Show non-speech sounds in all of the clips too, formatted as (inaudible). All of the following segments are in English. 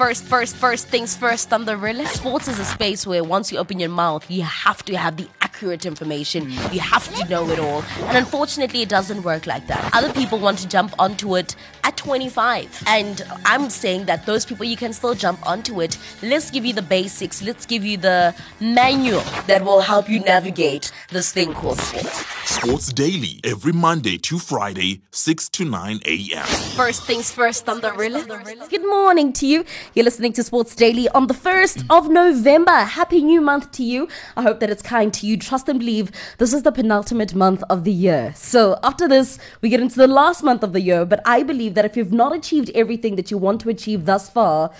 First, first, first things first the real. Sports is a space where once you open your mouth, you have to have the accurate information. You have to know it all. And unfortunately, it doesn't work like that. Other people want to jump onto it at 25. And I'm saying that those people, you can still jump onto it. Let's give you the basics. Let's give you the manual that will help you navigate this thing called sports. Sports Daily, every Monday to Friday, 6 to 9 a.m. First things first on the real. Good morning to you. You're listening to Sports Daily on the 1st of November. Happy new month to you. I hope that it's kind to you. Trust and believe this is the penultimate month of the year. So after this, we get into the last month of the year. But I believe that if you've not achieved everything that you want to achieve thus far,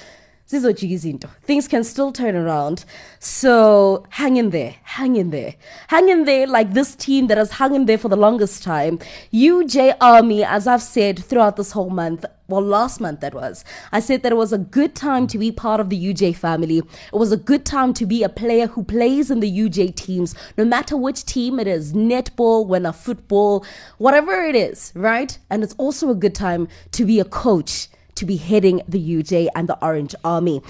things can still turn around so hang in there hang in there hang in there like this team that has hung in there for the longest time uj army as i've said throughout this whole month well, last month that was. I said that it was a good time to be part of the UJ family. It was a good time to be a player who plays in the UJ teams, no matter which team it is netball, when a football, whatever it is, right? And it's also a good time to be a coach to be heading the UJ and the Orange Army.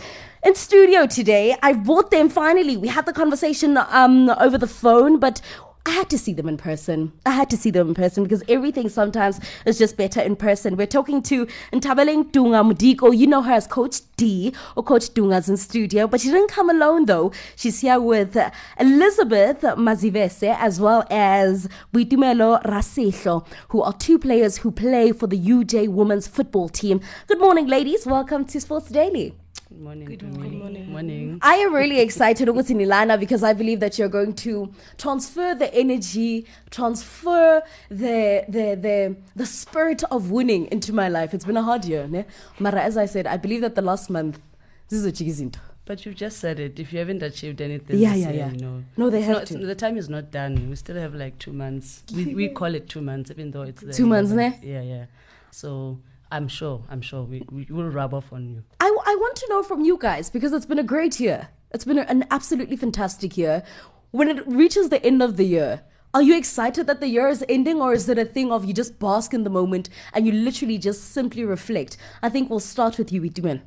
In studio today, I've brought them finally. We had the conversation um, over the phone, but I had to see them in person. I had to see them in person because everything sometimes is just better in person. We're talking to Ntabeleng Dunga Mudiko. You know her as Coach D or Coach Dunga's in studio, but she didn't come alone though. She's here with Elizabeth Mazivese as well as Boitumelo Rasihlo, who are two players who play for the UJ women's football team. Good morning, ladies. Welcome to Sports Daily. Good morning. Good morning. morning. morning. I am really excited, Ukuthi Nilana, because I believe that you're going to transfer the energy, transfer the the the the spirit of winning into my life. It's been a hard year, ne? Mara, as I said, I believe that the last month, this is a chikizinto. But you've just said it. If you haven't achieved anything, Yeah, yeah, year, yeah. You know, No, they It's have not- to. The time is not done. We still have like two months. We we (laughs) call it two months, even though it's the Two months, 11th. Yeah, yeah. So I'm sure. I'm sure we we will rub off on you. I, I want to know from you guys because it's been a great year. It's been an absolutely fantastic year. When it reaches the end of the year, are you excited that the year is ending or is it a thing of you just bask in the moment and you literally just simply reflect? I think we'll start with you, Itumen.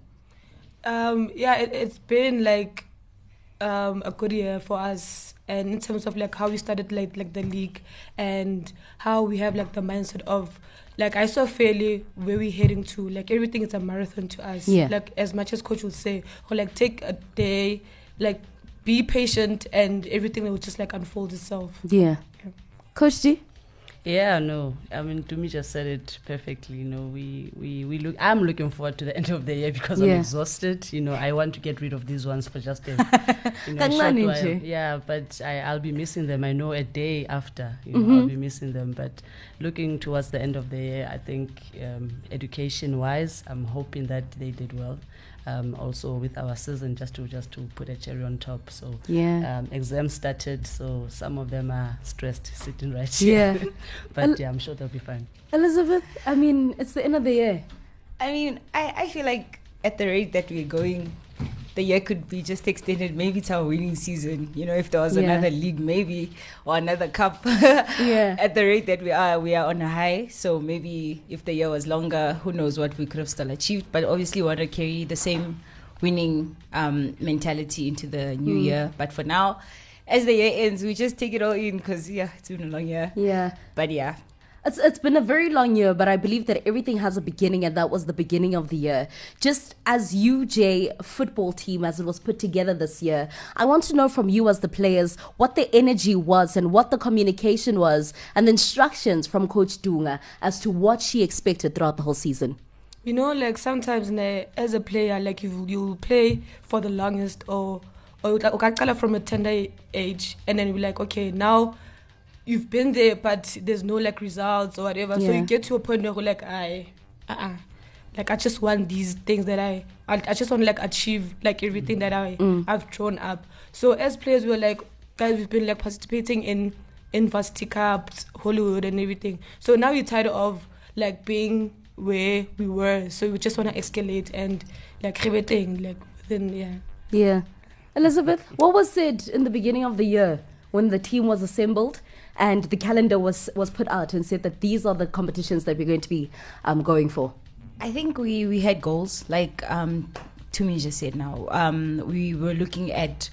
Um, yeah, it, it's been like um, a good year for us, and in terms of like how we started like like the league and how we have like the mindset of like I saw fairly where we're heading to. Like everything is a marathon to us. Yeah. Like as much as coach would say, or like take a day, like be patient, and everything will just like unfold itself. Yeah. Yeah. Coach D? Yeah, no. I mean, Tumi just said it perfectly. You know, we, we, we look. I'm looking forward to the end of the year because Yeah. I'm exhausted. You know, I want to get rid of these ones for just a you (laughs) know, short while. Yeah, but I, I'll be missing them. I know a day after, you know, I'll be missing them. But looking towards the end of the year, I think um, education-wise, I'm hoping that they did well. Um, also with our season, just to just to put a cherry on top. So Yeah. um, exams started, so some of them are stressed sitting right here. Yeah. (laughs) but El- yeah, I'm sure they'll be fine. Elizabeth, I mean, it's the end of the year. I mean, I, I feel like at the rate that we're going, the year could be just extended maybe to our winning season. You know, if there was Yeah. another league, maybe, or another cup. (laughs) Yeah. (laughs) At the rate that we are, we are on a high. So maybe if the year was longer, who knows what we could have still achieved. But obviously, we want to carry the same winning um, mentality into the new Mm. year. But for now, as the year ends, we just take it all in because, yeah, it's been a long year. Yeah. But yeah, It's, it's been a very long year, but I believe that everything has a beginning, and that was the beginning of the year. Just as UJ football team, as it was put together this year, I want to know from you as the players what the energy was and what the communication was, and the instructions from Coach Dunga as to what she expected throughout the whole season. You know, like sometimes ne, as a player, like you you play for the longest or or like ukaqala from a tender age and then you're like, okay, now you've been there but there's no like results or whatever. So you get to a point where you're like, I uh uh like I just want these things that I I, I just want to like achieve like everything that I I've drawn up. So as players we're like guys we've been like participating in in varsity cups, Hollywood and everything. So now you're tired of like being where we were. So we just want to escalate and like everything like within yeah. Yeah. Elizabeth, what was said in the beginning of the year when the team was assembled and the calendar was, was put out and said that these are the competitions that we're going to be um, going for? I think we, we had goals like um, Tumi just said now. Um, we were looking at,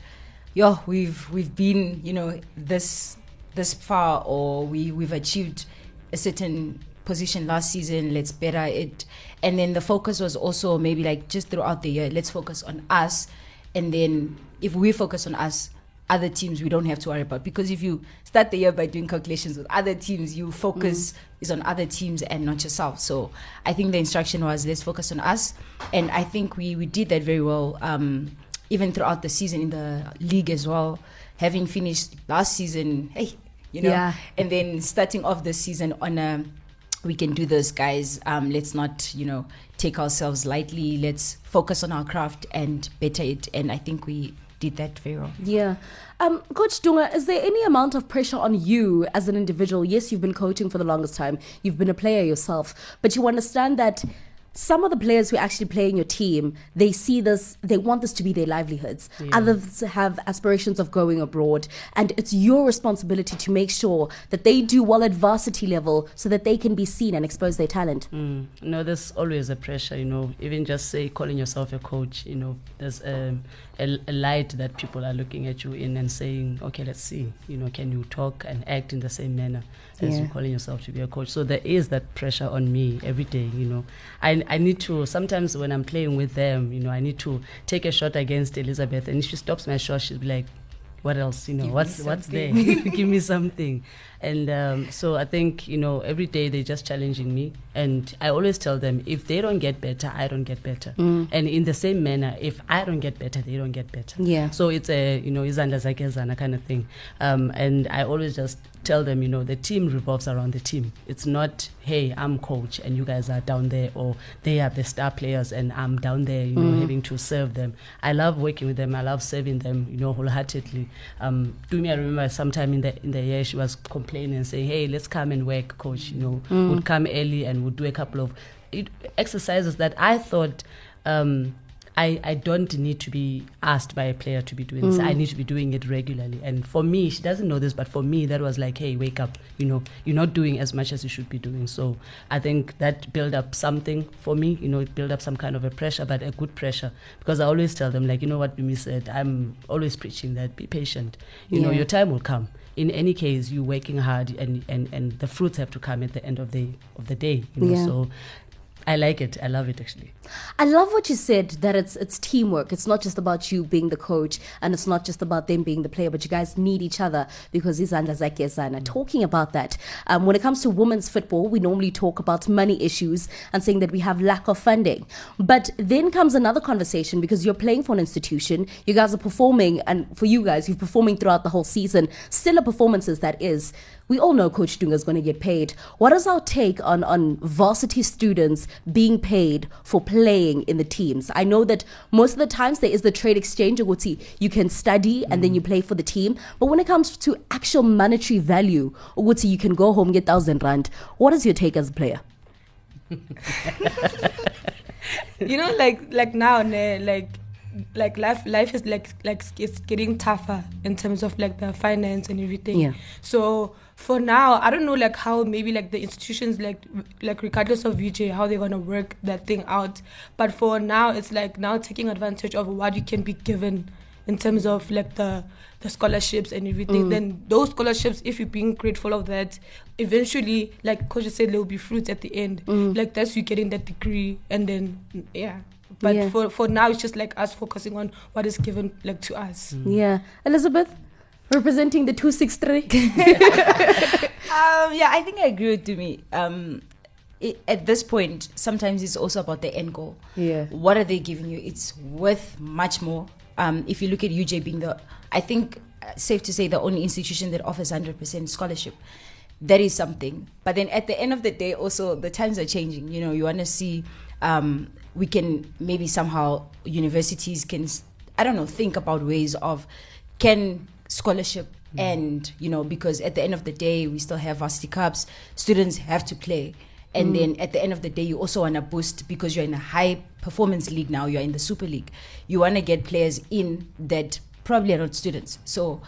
yeah, we've we've been, you know, this this far, or we we've achieved a certain position last season. Let's better it, and then the focus was also maybe like just throughout the year. Let's focus on us, and then if we focus on us, other teams we don't have to worry about. Because if you start the year by doing calculations with other teams you focus is on other teams and not yourself. So i think the instruction was let's focus on us. And i think we we did that very well um, even throughout the season in the league as well. Having finished last season hey you know Yeah. and then starting off the season on a we can do this guys. Um, let's not you know take ourselves lightly. Let's focus on our craft and better it. And i think we did that very well Yeah. Um, Coach Dunga, is there any amount of pressure on you as an individual? Yes, you've been coaching for the longest time, you've been a player yourself, but you understand that some of the players who actually play in your team, they see this, they want this to be their livelihoods. Others have aspirations of going abroad, and it's your responsibility to make sure that they do well at varsity level so that they can be seen and expose their talent. Mm. No, there's always a pressure, you know. Even just say calling yourself a coach, you know, there's um, a, a light that people are looking at you in and saying, okay, let's see, you know, can you talk and act in the same manner as Yeah. you calling yourself to be a coach? So there is that pressure on me every day, you know. I, I need to, sometimes when I'm playing with them, you know, I need to take a shot against Elizabeth and if she stops my shot, she'll be like, what else you know Give what's what's there (laughs) give me (laughs) something and um, so i think you know every day they're just challenging me and i always tell them if they don't get better i don't get better. And in the same manner if i don't get better they don't get better. Yeah. so it's a you know izandla zakhe zana kind of thing. Um, and i always just tell them you know the team revolves around the team. It's not hey i'm coach and you guys are down there or they are the star players and i'm down there you know having to serve them. I love working with them. I love serving them you know wholeheartedly. Um Dumi, i remember sometime in the in the year she was complaining and saying hey let's come and work coach you know. Would come early and would do a couple of exercises that i thought um I, I don't need to be asked by a player to be doing this. I need to be doing it regularly. And for me, she doesn't know this, but for me, that was like, hey, wake up. You know, you're not doing as much as you should be doing. So I think that built up something for me. You know, it built up some kind of a pressure, but a good pressure. Because I always tell them, like, you know what Mimi said, I'm always preaching that be patient. You know, your time will come. In any case, you're working hard, and, and, and the fruits have to come at the end of the of the day. You know, Yeah. so I like it. I love it actually. I love what you said that it's it's teamwork. It's not just about you being the coach and it's not just about them being the player, but you guys need each other because Izanda Zakiyazana. Talking about that, um, when it comes to women's football, we normally talk about money issues and saying that we have lack of funding. But then comes another conversation because you're playing for an institution, you guys are performing, and for you guys, you're performing throughout the whole season. Stellar performances, that is. We all know Coach Dunga is going to get paid. What is our take on, on varsity students being paid for playing in the teams? I know that most of the times there is the trade exchange, you can study and then you play for the team. But when it comes to actual monetary value, you can go home, get 1,000 rand. What is your take as a player? you know like like now like like life life is like like it's getting tougher in terms of like the finance and everything Yeah. so for now i don't know like how maybe like the institutions like like regardless of uj how they're gonna work that thing out. But for now it's like now taking advantage of what you can be given in terms of like the the scholarships and everything. Mm. Then those scholarships if you're being grateful of that eventually like coach said there will be fruits at the end. Mm. Like that's you getting that degree and then yeah. But Yeah. for for now it's just like us focusing on what is given like to us. Yeah. Elizabeth, representing the 263. (laughs) Um, yeah, I think I agree with Dumi. Um, it, at this point, sometimes it's also about the end goal. Yeah. What are they giving you? It's worth much more. Um, if you look at UJ being the, I think uh, safe to say the only institution that offers 100% scholarship. That is something. But then at the end of the day, also the times are changing. You know, you want to see, um, we can maybe somehow universities can, i don't know, think about ways of can scholarship end, you know, because at the end of the day, we still have varsity cups. Students have to play. And then at the end of the day, you also want to boost because you're in a high performance league now, you're in the Super League. You want to get players in that probably are not students. So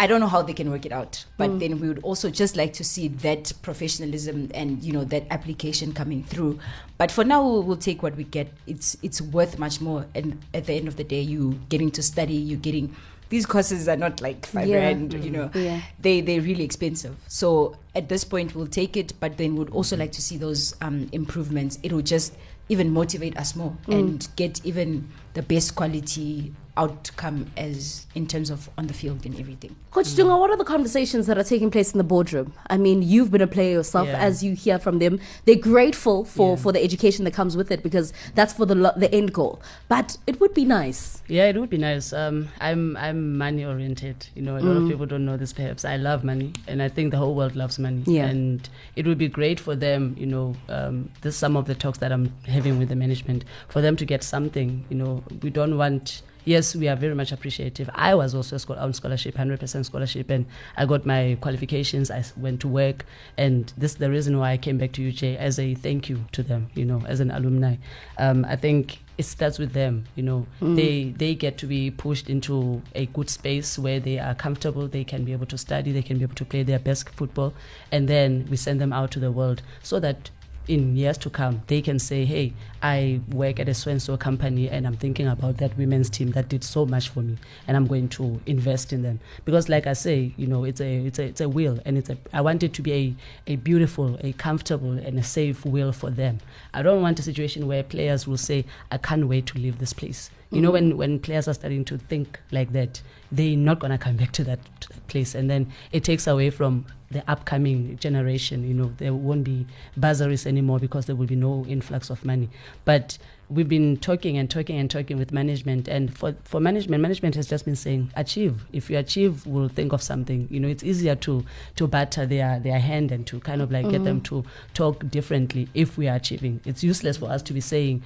I don't know how they can work it out, but Mm. then we would also just like to see that professionalism and you know that application coming through. But for now, we'll, we'll take what we get. It's it's worth much more, and at the end of the day, you getting to study, You're getting these courses are not like five Yeah. rand, you know, Yeah. they they're really expensive. So at this point, we'll take it, but then we'd also like to see those um, improvements. It will just even motivate us more Mm. and get even the best quality outcome as in terms of on the field and everything. Coach Dunga, what are the conversations that are taking place in the boardroom? I mean, you've been a player yourself, Yeah. as you hear from them. They're grateful for, Yeah. for the education that comes with it because that's for the lo- the end goal. But it would be nice. Yeah, it would be nice. Um, I'm I'm money oriented. You know, a lot Mm. of people don't know this. Perhaps I love money, and I think the whole world loves money. Yeah. And it would be great for them. You know, um, this some of the talks that I'm having with the management for them to get something. You know, we don't want. Yes, we are very much appreciative. I was also on scholarship, 100% scholarship, and I got my qualifications. I went to work, and this is the reason why I came back to UJ as a thank you to them. You know, as an alumni. Um, I think it starts with them. You know, they they get to be pushed into a good space where they are comfortable. They can be able to study. They can be able to play their best football, and then we send them out to the world so that in years to come they can say, "Hey, I work at a so and so company, and I'm thinking about that women's team that did so much for me, and I'm going to invest in them." Because, like I say, you know, it's a it's a it's a will, and it's a I want it to be a a beautiful, a comfortable, and a safe will for them. I don't want a situation where players will say, "I can't wait to leave this place." You know, when when players are starting to think like that, they're not gonna come back to that, to that place, and then it takes away from the upcoming generation. You know, there won't be bursaries anymore because there will be no influx of money. But we've been talking and talking and talking with management, and for for management, management has just been saying, achieve. If you achieve, we'll think of something. You know, it's easier to to batter their their hand and to kind of like get them mm-hmm. to talk differently if we are achieving. It's useless for us to be saying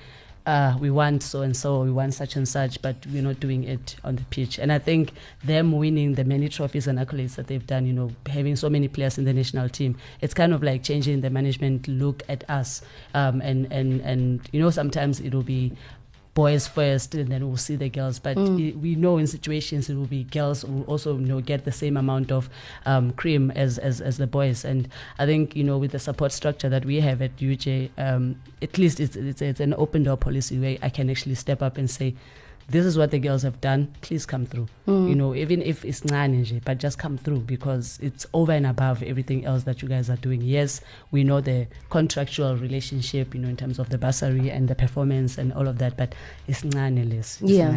uh, we want so and so, we want such and such, but we're not doing it on the pitch. And I think them winning the many trophies and accolades that they've done, you know, having so many players in the national team, it's kind of like changing the management look at us. Um, and, and, and, you know, sometimes it will be boys first and then we'll see the girls. But i we know in situations it will be girls will also you know get the same amount of um, cream as, as as the boys. And i think you know with the support structure that we have at uj um, at least it's, it's it's an open door policy where i can actually step up and say this is what the girls have done please come through. You know even if it's nje but just come through because it's over and above everything else that you guys are doing. Yes we know the contractual relationship you know in terms of the bursary and the performance and all of that but it's nane less. Yeah.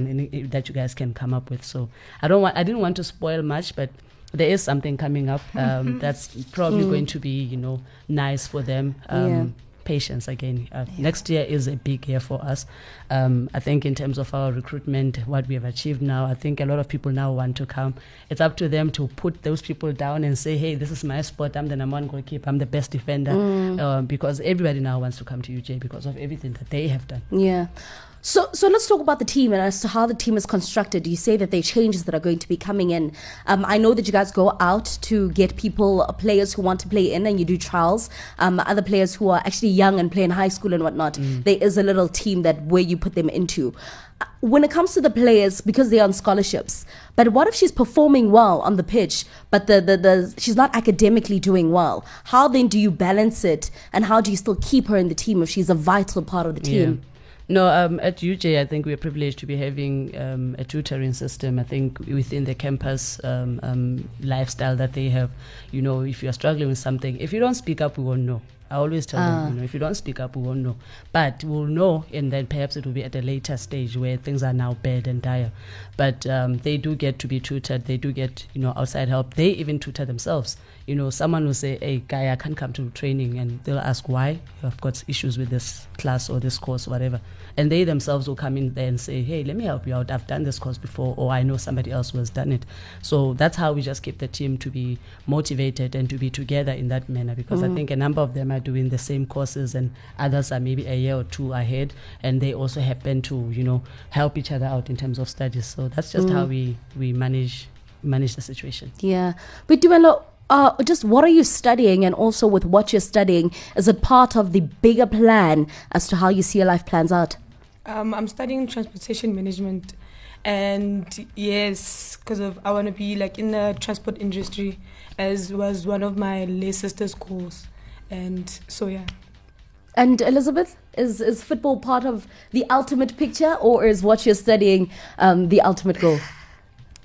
that you guys can come up with. So i don't want i didn't want to spoil much but there is something coming up um, (laughs) that's probably going to be you know nice for them. Um, Yeah. Patience again. Uh, Next year is a big year for us. Um, I think in terms of our recruitment, what we have achieved now, I think a lot of people now want to come. It's up to them to put those people down and say, "Hey, this is my spot. I'm the number one goalkeeper. I'm the best defender," um, because everybody now wants to come to UJ because of everything that they have done. Yeah. So, so let's talk about the team and as to how the team is constructed. You say that there are changes that are going to be coming in. Um, I know that you guys go out to get people, uh, players who want to play in, and you do trials. Um, other players who are actually young and play in high school and whatnot. There is a little team that where you put them into. Uh, When it comes to the players, because they're on scholarships, but what if she's performing well on the pitch, but the, the, the she's not academically doing well? How then do you balance it, and how do you still keep her in the team if she's a vital part of the team? No, um, at UJ, I think we're privileged to be having um, a tutoring system. I think within the campus um, um, lifestyle that they have, you know, if you're struggling with something, if you don't speak up, we won't know. I always tell Ah. them, you know, if you don't speak up, we won't know. But we'll know, and then perhaps it will be at a later stage where things are now bad and dire. But um, they do get to be tutored. They do get, you know, outside help. They even tutor themselves. You know, someone will say, "Hey, guy, I can't come to training," and they'll ask why. I've got issues with this class or this course, or whatever. And they themselves will come in there and say, "Hey, let me help you out. I've done this course before, or I know somebody else who has done it." So that's how we just keep the team to be motivated and to be together in that manner. Because I think a number of them are doing the same courses, and others are maybe a year or two ahead, and they also happen to, you know, help each other out in terms of studies. So that's just how we we manage manage the situation. Yeah. But Duelo, uh, just what are you studying? And also with what you're studying, is it part of the bigger plan as to how you see your life plans out? Um, I'm studying transportation management, and yes, because of I want to be like in the transport industry, as was one of my lay sister's goals, and so yeah. And Elizabeth, is, is football part of the ultimate picture or is what you're studying um, the ultimate goal?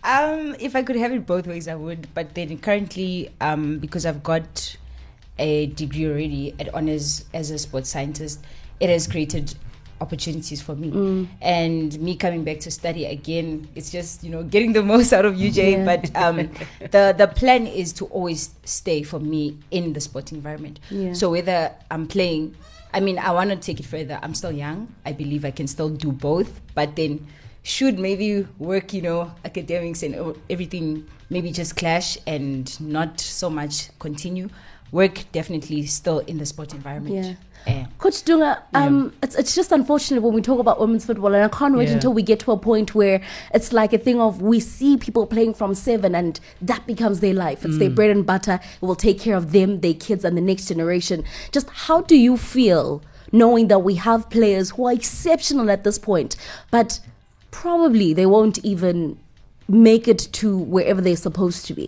Um, if I could have it both ways, I would. But then currently, um, because I've got a degree already at honors as a sports scientist, it has created opportunities for me. Mm. And me coming back to study again, it's just you know getting the (laughs) most out of UJ. Yeah. But um, (laughs) the the plan is to always stay for me in the sport environment. Yeah. So whether I'm playing, I mean, I want to take it further. I'm still young. I believe I can still do both. But then should maybe work, you know, academics and everything maybe just clash and not so much continue. Work definitely still in the sport environment. Yeah. Coach Dunga, um, it's, it's just unfortunate when we talk about women's football, and I can't wait Yeah. until we get to a point where it's like a thing of we see people playing from seven, and that becomes their life. It's their bread and butter. It will take care of them, their kids, and the next generation. Just how do you feel knowing that we have players who are exceptional at this point, but probably they won't even make it to wherever they're supposed to be?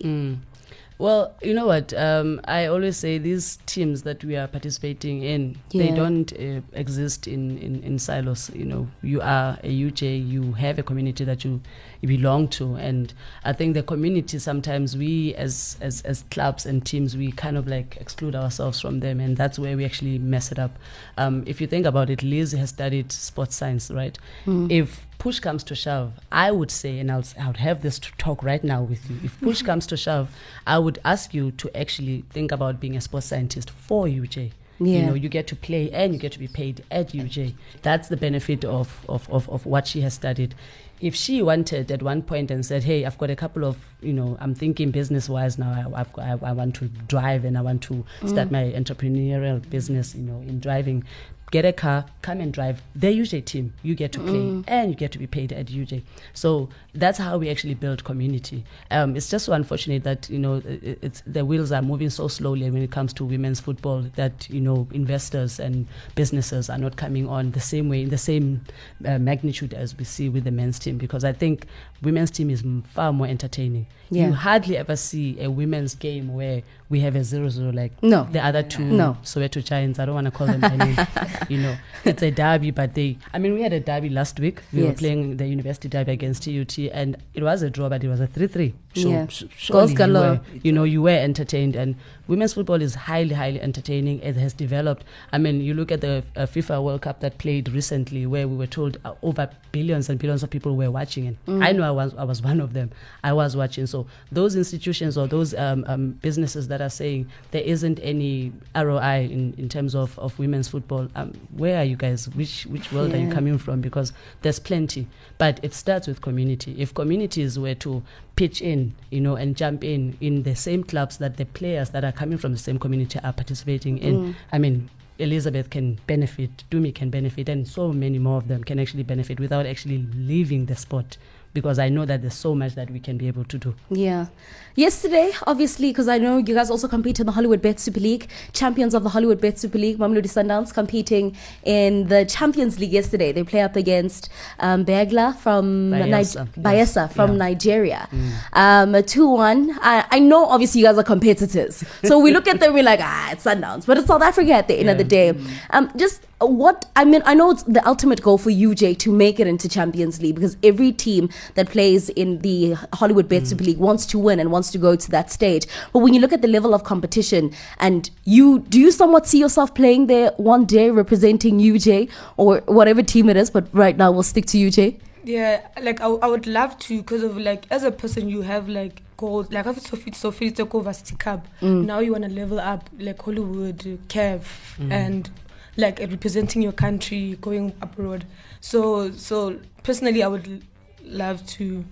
Well, you know what? Um, I always say these teams that we are participating in, they don't uh, exist in, in, in silos. You know, you are a UJ, you have a community that you, you belong to, and I think the community sometimes we as, as as clubs and teams we kind of like exclude ourselves from them, and that's where we actually mess it up. Um, if you think about it, Liz has studied sports science, right? If push comes to shove, I would say, and I'll, I would have this to talk right now with you. If push mm-hmm. comes to shove, I would ask you to actually think about being a sports scientist for UJ. Yeah. You know, you get to play and you get to be paid at UJ. That's the benefit of, of, of, of what she has studied. If she wanted at one point and said, "Hey, I've got a couple of, you know, I'm thinking business-wise now. I, I've got, I, I want to drive and I want to start mm. my entrepreneurial business, you know, in driving." Get a car, come and drive the UJ team. You get to play and you get to be paid at UJ. So that's how we actually build community. Um, it's just so unfortunate that you know it's the wheels are moving so slowly when it comes to women's football that you know investors and businesses are not coming on the same way in the same uh, magnitude as we see with the men's team because I think women's team is far more entertaining. Yeah. You hardly ever see a women's game where we have a zero-zero like No. the other two No. Soweto Giants. I don't want to call them by name. (laughs) you know, it's a derby, but they. I mean, we had a derby last week. We were playing the University derby against TUT, and it was a draw, but it was a three-three. So, Yeah. surely you were, you know, you were entertained, and women's football is highly, highly entertaining. It has developed. I mean, you look at the uh, FIFA World Cup that played recently, where we were told uh, over billions and billions of people were watching it. I know I was, I was one of them. I was watching. So those institutions or those um, um, businesses that are saying there isn't any ROI in, in terms of, of women's football, um, where are you guys? Which which world are you coming from? Because there's plenty, but it starts with community. If communities were to pitch in, you know, and jump in in the same clubs that the players that are coming from the same community are participating in, mm. I mean. Elizabeth can benefit, Dumi can benefit, and so many more of them can actually benefit without actually leaving the sport. Because I know that there's so much that we can be able to do. Yeah. Yesterday, obviously, because I know you guys also compete in the Hollywood Bet Super League, champions of the Hollywood Bet Super League, Mamelodi Sundowns competing in the Champions League yesterday. They play up against um, Begla from Bayelsa, Ni- yes. Bayelsa from Yeah. Mm. Nigeria. Um, 2 1. I, I know, obviously, you guys are competitors. So we look at them, we're like, ah, it's Sundowns. But it's South Africa at the end of the day. Um, just what, I mean, I know it's the ultimate goal for UJ to make it into Champions League because every team that plays in the Hollywood Bet Super League wants to win and wants to go to that stage. But when you look at the level of competition and you, do you somewhat see yourself playing there one day representing UJ or whatever team it is? But right now we'll stick to UJ. Yeah, like I, I would love to because of like as a person you have like goals like if it's Sophie Sophie Toko Varsity Cup. Mm. Now you want to level up like Hollywood, Kev, mm. and like representing your country, going abroad. So so personally, I would love to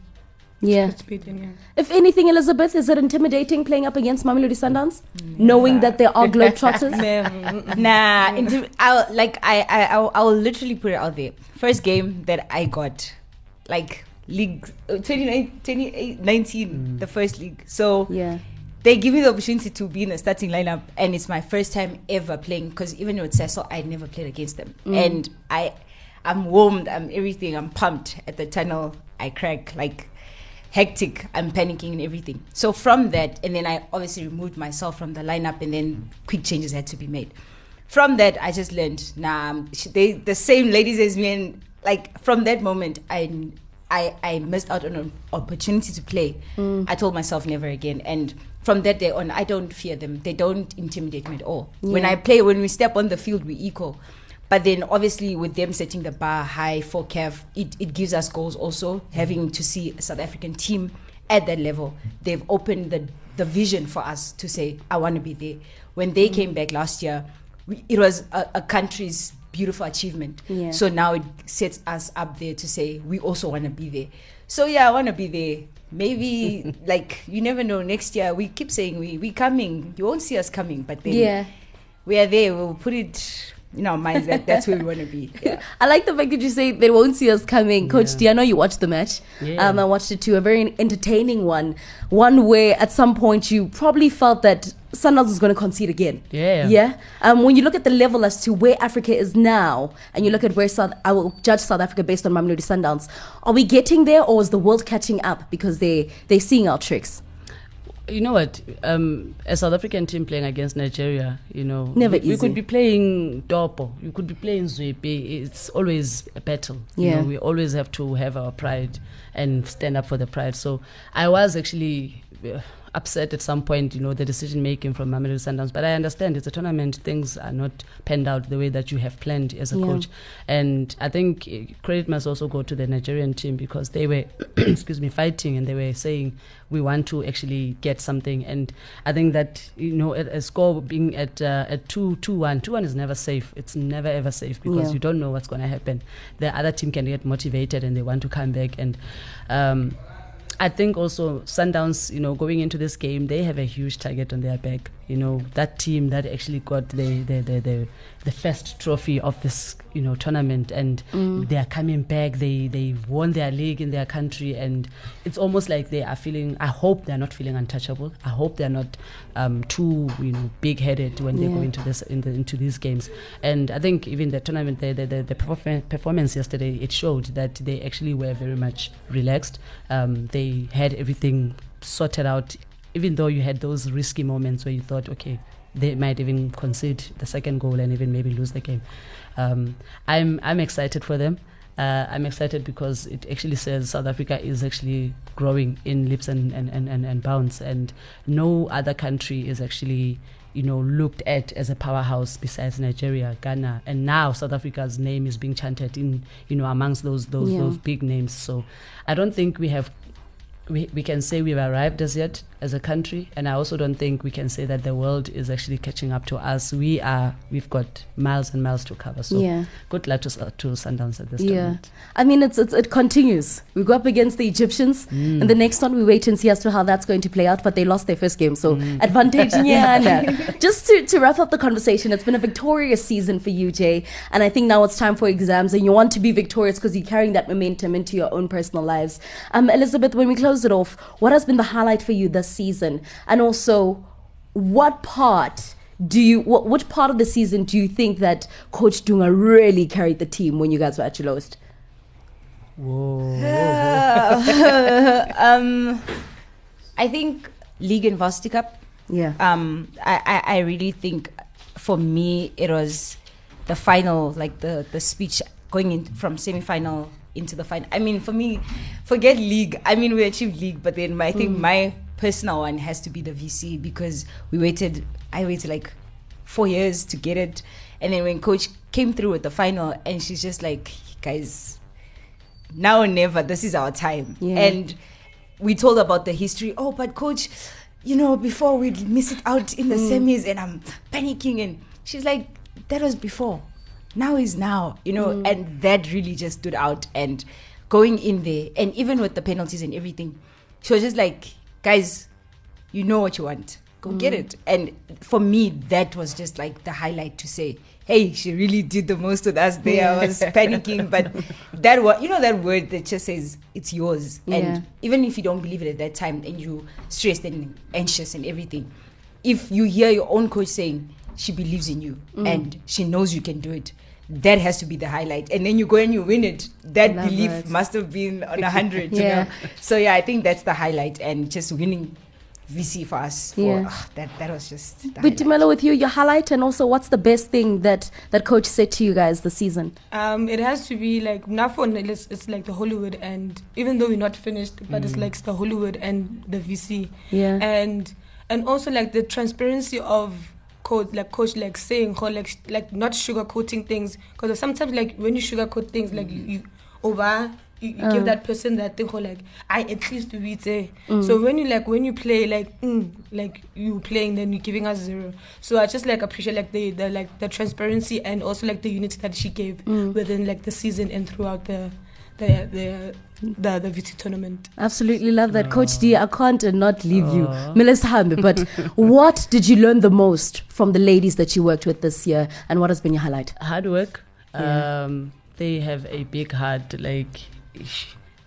Yeah. participate in. Yeah. If anything, Elizabeth, is it intimidating playing up against Mamelodi Sundowns? Knowing that there are Globetrotters? Never. Nah, (laughs) intim- I'll, like I, I, I'll, I'll literally put it out there. First game that I got, like league uh, 29 2019, the first league. So yeah. They give me the opportunity to be in the starting lineup, and it's my first time ever playing. Because even with Cecil, I never played against them, mm. and I, I'm warmed, I'm everything, I'm pumped at the tunnel I crack like hectic. I'm panicking and everything. So from that, and then I obviously removed myself from the lineup, and then quick changes had to be made. From that, I just learned. Nah, they the same ladies as me, and like from that moment, I. I, I missed out on an opportunity to play. Mm. I told myself never again. And from that day on, I don't fear them. They don't intimidate me at all. When I play, when we step on the field, we equal. But then obviously with them setting the bar high for CAF, it, it gives us goals also, having to see a South African team at that level. They've opened the, the vision for us to say, I want to be there. When they mm. came back last year, we, it was a, a country's beautiful achievement. Yeah. So now it sets us up there to say, we also want to be there. So yeah, I want to be there. Maybe (laughs) like you never know. Next year we keep saying we we coming. You won't see us coming, but then Yeah. we are there. We'll put it in our minds that that's where we want to be. Yeah. (laughs) I like the fact that you say they won't see us coming. Coach D, I know you watched the match. Yeah. Um, I watched it too. A very entertaining one. One where at some point you probably felt that Sundowns is going to concede again. Yeah. Yeah. Um, when you look at the level as to where Africa is now, and you look at where South, I will judge South Africa based on Mamelodi Sundowns. Are we getting there, or is the world catching up because they they're seeing our tricks? You know what? Um, a South African team playing against Nigeria, you know, Never we, we could be playing Dopo, you could be playing Zwepe. It's always a battle. You Yeah. know, we always have to have our pride and stand up for the pride. So I was actually uh, upset at some point, you know, the decision making from Mamelodi Sundowns. But I understand it's a tournament; things are not panned out the way that you have planned as a Yeah. coach. And I think uh, credit must also go to the Nigerian team because they were, (clears throat) excuse me, fighting and they were saying we want to actually get something. And I think that you know a, a score being at uh, at two two one two one is never safe. It's never ever safe because Yeah. you don't know what's going to happen. The other team can get motivated and they want to come back and. Um, I think also Sundowns, you know, going into this game, they have a huge target on their back. You know, that team that actually got the the the, the, the first trophy of this, you know, tournament, and they are coming back. They they won their league in their country, and it's almost like they are feeling. I hope they're not feeling untouchable. I hope they're not um, too, you know, big headed when they Yeah. go into this in the, into these games. And I think even the tournament, the the, the, the performance yesterday, it showed that they actually were very much relaxed. Um, they had everything sorted out, even though you had those risky moments where you thought, okay, they might even concede the second goal and even maybe lose the game. Um, I'm I'm excited for them. Uh, I'm excited because it actually says South Africa is actually growing in leaps and, and, and, and, and bounds, and no other country is actually you know looked at as a powerhouse besides Nigeria, Ghana, and now South Africa's name is being chanted in you know amongst those those Yeah. those big names. So I don't think we have we, we can say we've arrived as yet as a country and i also don't think we can say that the world is actually catching up to us we are we've got miles and miles to cover so Yeah. good luck to, Su- to sundowns at this Yeah, tournament I mean it's, it's it continues. We go up against the Egyptians, Mm. and the next one we wait and see as to how that's going to play out. But they lost their first game, so Mm. (laughs) advantage. Yeah, (laughs) no. Just to to wrap up the conversation, it's been a victorious season for you, Jay, and I think now it's time for exams, and you want to be victorious because you're carrying that momentum into your own personal lives. Um, Elizabeth, when we close it off, what has been the highlight for you this season, and also what part? Do you what, what part of the season do you think that Coach Dunga really carried the team when you guys were at your lowest? (laughs) um, I think league and varsity cup. Yeah. Um, I, I, I really think for me it was the final, like the the speech going in from semi final into the final. I mean, for me, forget league. I mean, we achieved league, but then my, I think hmm. my personal one has to be the VC because we waited. I waited like four years to get it, and then when coach came through with the final, and she's just like, guys, now or never. This is our time. Yeah. And we told about the history. Oh, but coach, you know, before we'd miss it out in the hmm. semis, and I'm panicking. And she's like, that was before. Now is now, you know, mm. and that really just stood out. And going in there, and even with the penalties and everything, she was just like, guys, you know what you want. Go get mm. it. And for me that was just like the highlight to say hey she really did the most with us there. I (laughs) was panicking but that word you know that word that just says it's yours. Yeah. and even if you don't believe it at that time and you stressed and anxious and everything. If you hear your own coach saying she believes in you mm. and she knows you can do it that has to be the highlight. And then you go and you win it. That Love belief it. must have been on a (laughs) hundred. you know? So yeah, I think that's the highlight, and just winning VC for us. For, Yeah. ah, that that was just. The But highlight. Dumelo, with you, your highlight, and also what's the best thing that that coach said to you guys this season? Um, it has to be like Nafon. It's, it's like the Hollywood, and even though we're not finished, but it's like the Hollywood and the VC, Yeah. and and also like the transparency of like coach, like saying, or like like not sugarcoating things, because sometimes like when you sugarcoat things, like you, you over. You, you Uh. give that person that thing, or like I at least do it. eh. So when you like when you play like mm, like you playing, then you're giving us zero. So I just like appreciate like the, the like the transparency and also like the unity that she gave within like the season and throughout the the the the, the VT tournament. Absolutely love that, Coach D. I can't uh, not leave you, Melissa Hambe. But (laughs) what did you learn the most from the ladies that you worked with this year, and what has been your highlight? hard work. Yeah. Um, they have a big heart. Like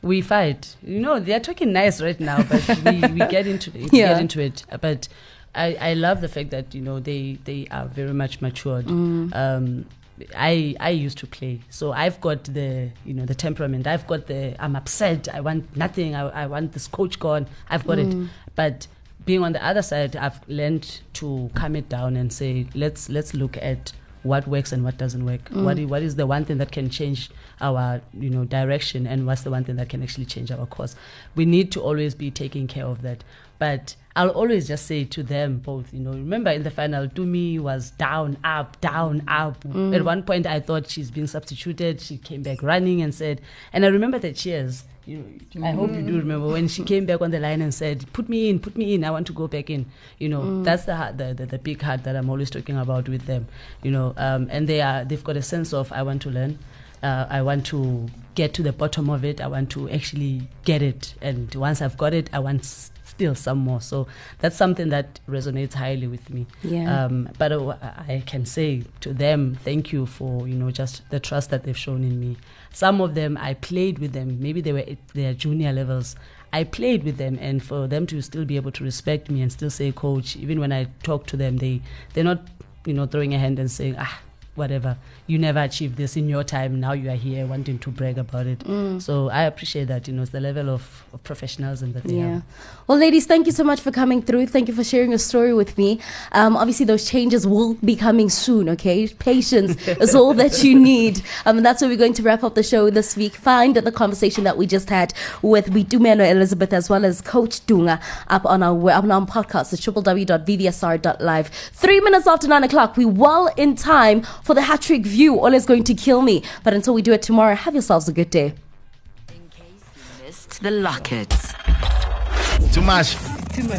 we fight. You know, they are talking nice right now, but we, we (laughs) get into it. We Yeah. get into it. But I, I love the fact that you know they they are very much matured. Mm. Um, I I used to play, so I've got the you know the temperament. I've got the I'm upset. I want nothing. I, I want this coach gone. I've got Mm. it. But being on the other side, I've learned to calm it down and say let's let's look at what works and what doesn't work. What i- what is the one thing that can change our you know direction, and what's the one thing that can actually change our course? We need to always be taking care of that. But I'll always just say to them both, you know, remember in the final, Dumi was down, up, down, up. At one point, I thought she's being substituted. She came back running and said, and I remember the cheers. You, I hope you do remember when she came back on the line and said, "Put me in, put me in. I want to go back in." You know, that's the, the the the big heart that I'm always talking about with them. You know, um, and they are they've got a sense of I want to learn. Uh, I want to get to the bottom of it. I want to actually get it, and once I've got it, I want still some more. So that's something that resonates highly with me. Yeah. Um, but uh, I can say to them, thank you for you know just the trust that they've shown in me. Some of them I played with them. Maybe they were at their junior levels. I played with them, and for them to still be able to respect me and still say, "Coach," even when I talk to them, they they're not you know throwing a hand and saying, "Ah." Whatever you never achieved this in your time. Now you are here wanting to brag about it. Mm. So I appreciate that. You know, it's the level of, of professionalism that they Yeah. have. Well, ladies, thank you so much for coming through. Thank you for sharing your story with me. Um, obviously, those changes will be coming soon, okay? Patience (laughs) is all that you need. Um, and that's where we're going to wrap up the show this week. Find the conversation that we just had with Bitumeno Elizabeth as well as Coach Dunga up on our, we- on our podcast at www.vdsr.live. Three minutes after nine o'clock, we well in time for the hat trick view. All is going to kill me. But until we do it tomorrow, have yourselves a good day. In case you missed the lockets. Too much.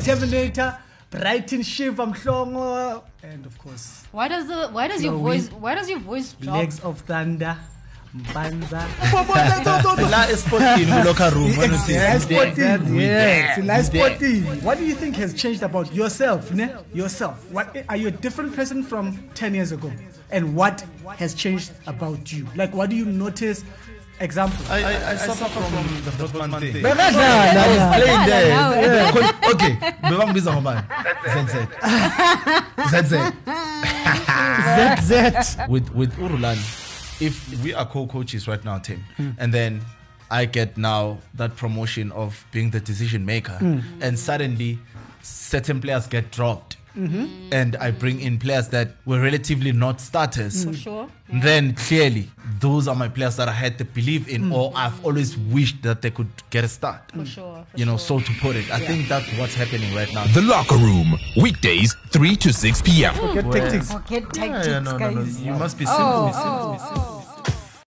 Terminator, Brighton Shiva Mhlongo, and of course, Why does the why does your voice why does your voice drop? Legs of Thunder, Mbanza. (laughs) La esporting locker room. when you Nice it's there. spotting. We Yes, there. nice We What do you think has changed about yourself, ne? Yourself. What are you a different person from 10 years ago? And what has changed about you? Like, what do you notice? Example. I, I, I suffer from the Dortmund thing. Bekadlala. I was playing there. now, Yeah, con- Okay, bebambiza ngobani? ZZ. ZZ. (laughs) (laughs) With with Urulani, if we are co-coaches right now, Tim, and then I get now that promotion of being the decision maker, hmm. and suddenly certain players get dropped. Mm-hmm. And I bring in players that were relatively not starters. For sure. then clearly those are my players that I had to believe in mm. or I've always wished that they could get a start. For sure. For You know, sure. so to put it. I think that's what's happening right now. The Locker Room, weekdays 3 to 6 p.m. Get tactics. Forget tactics, yeah, no, no, no. guys. You must be oh, simple. oh, oh.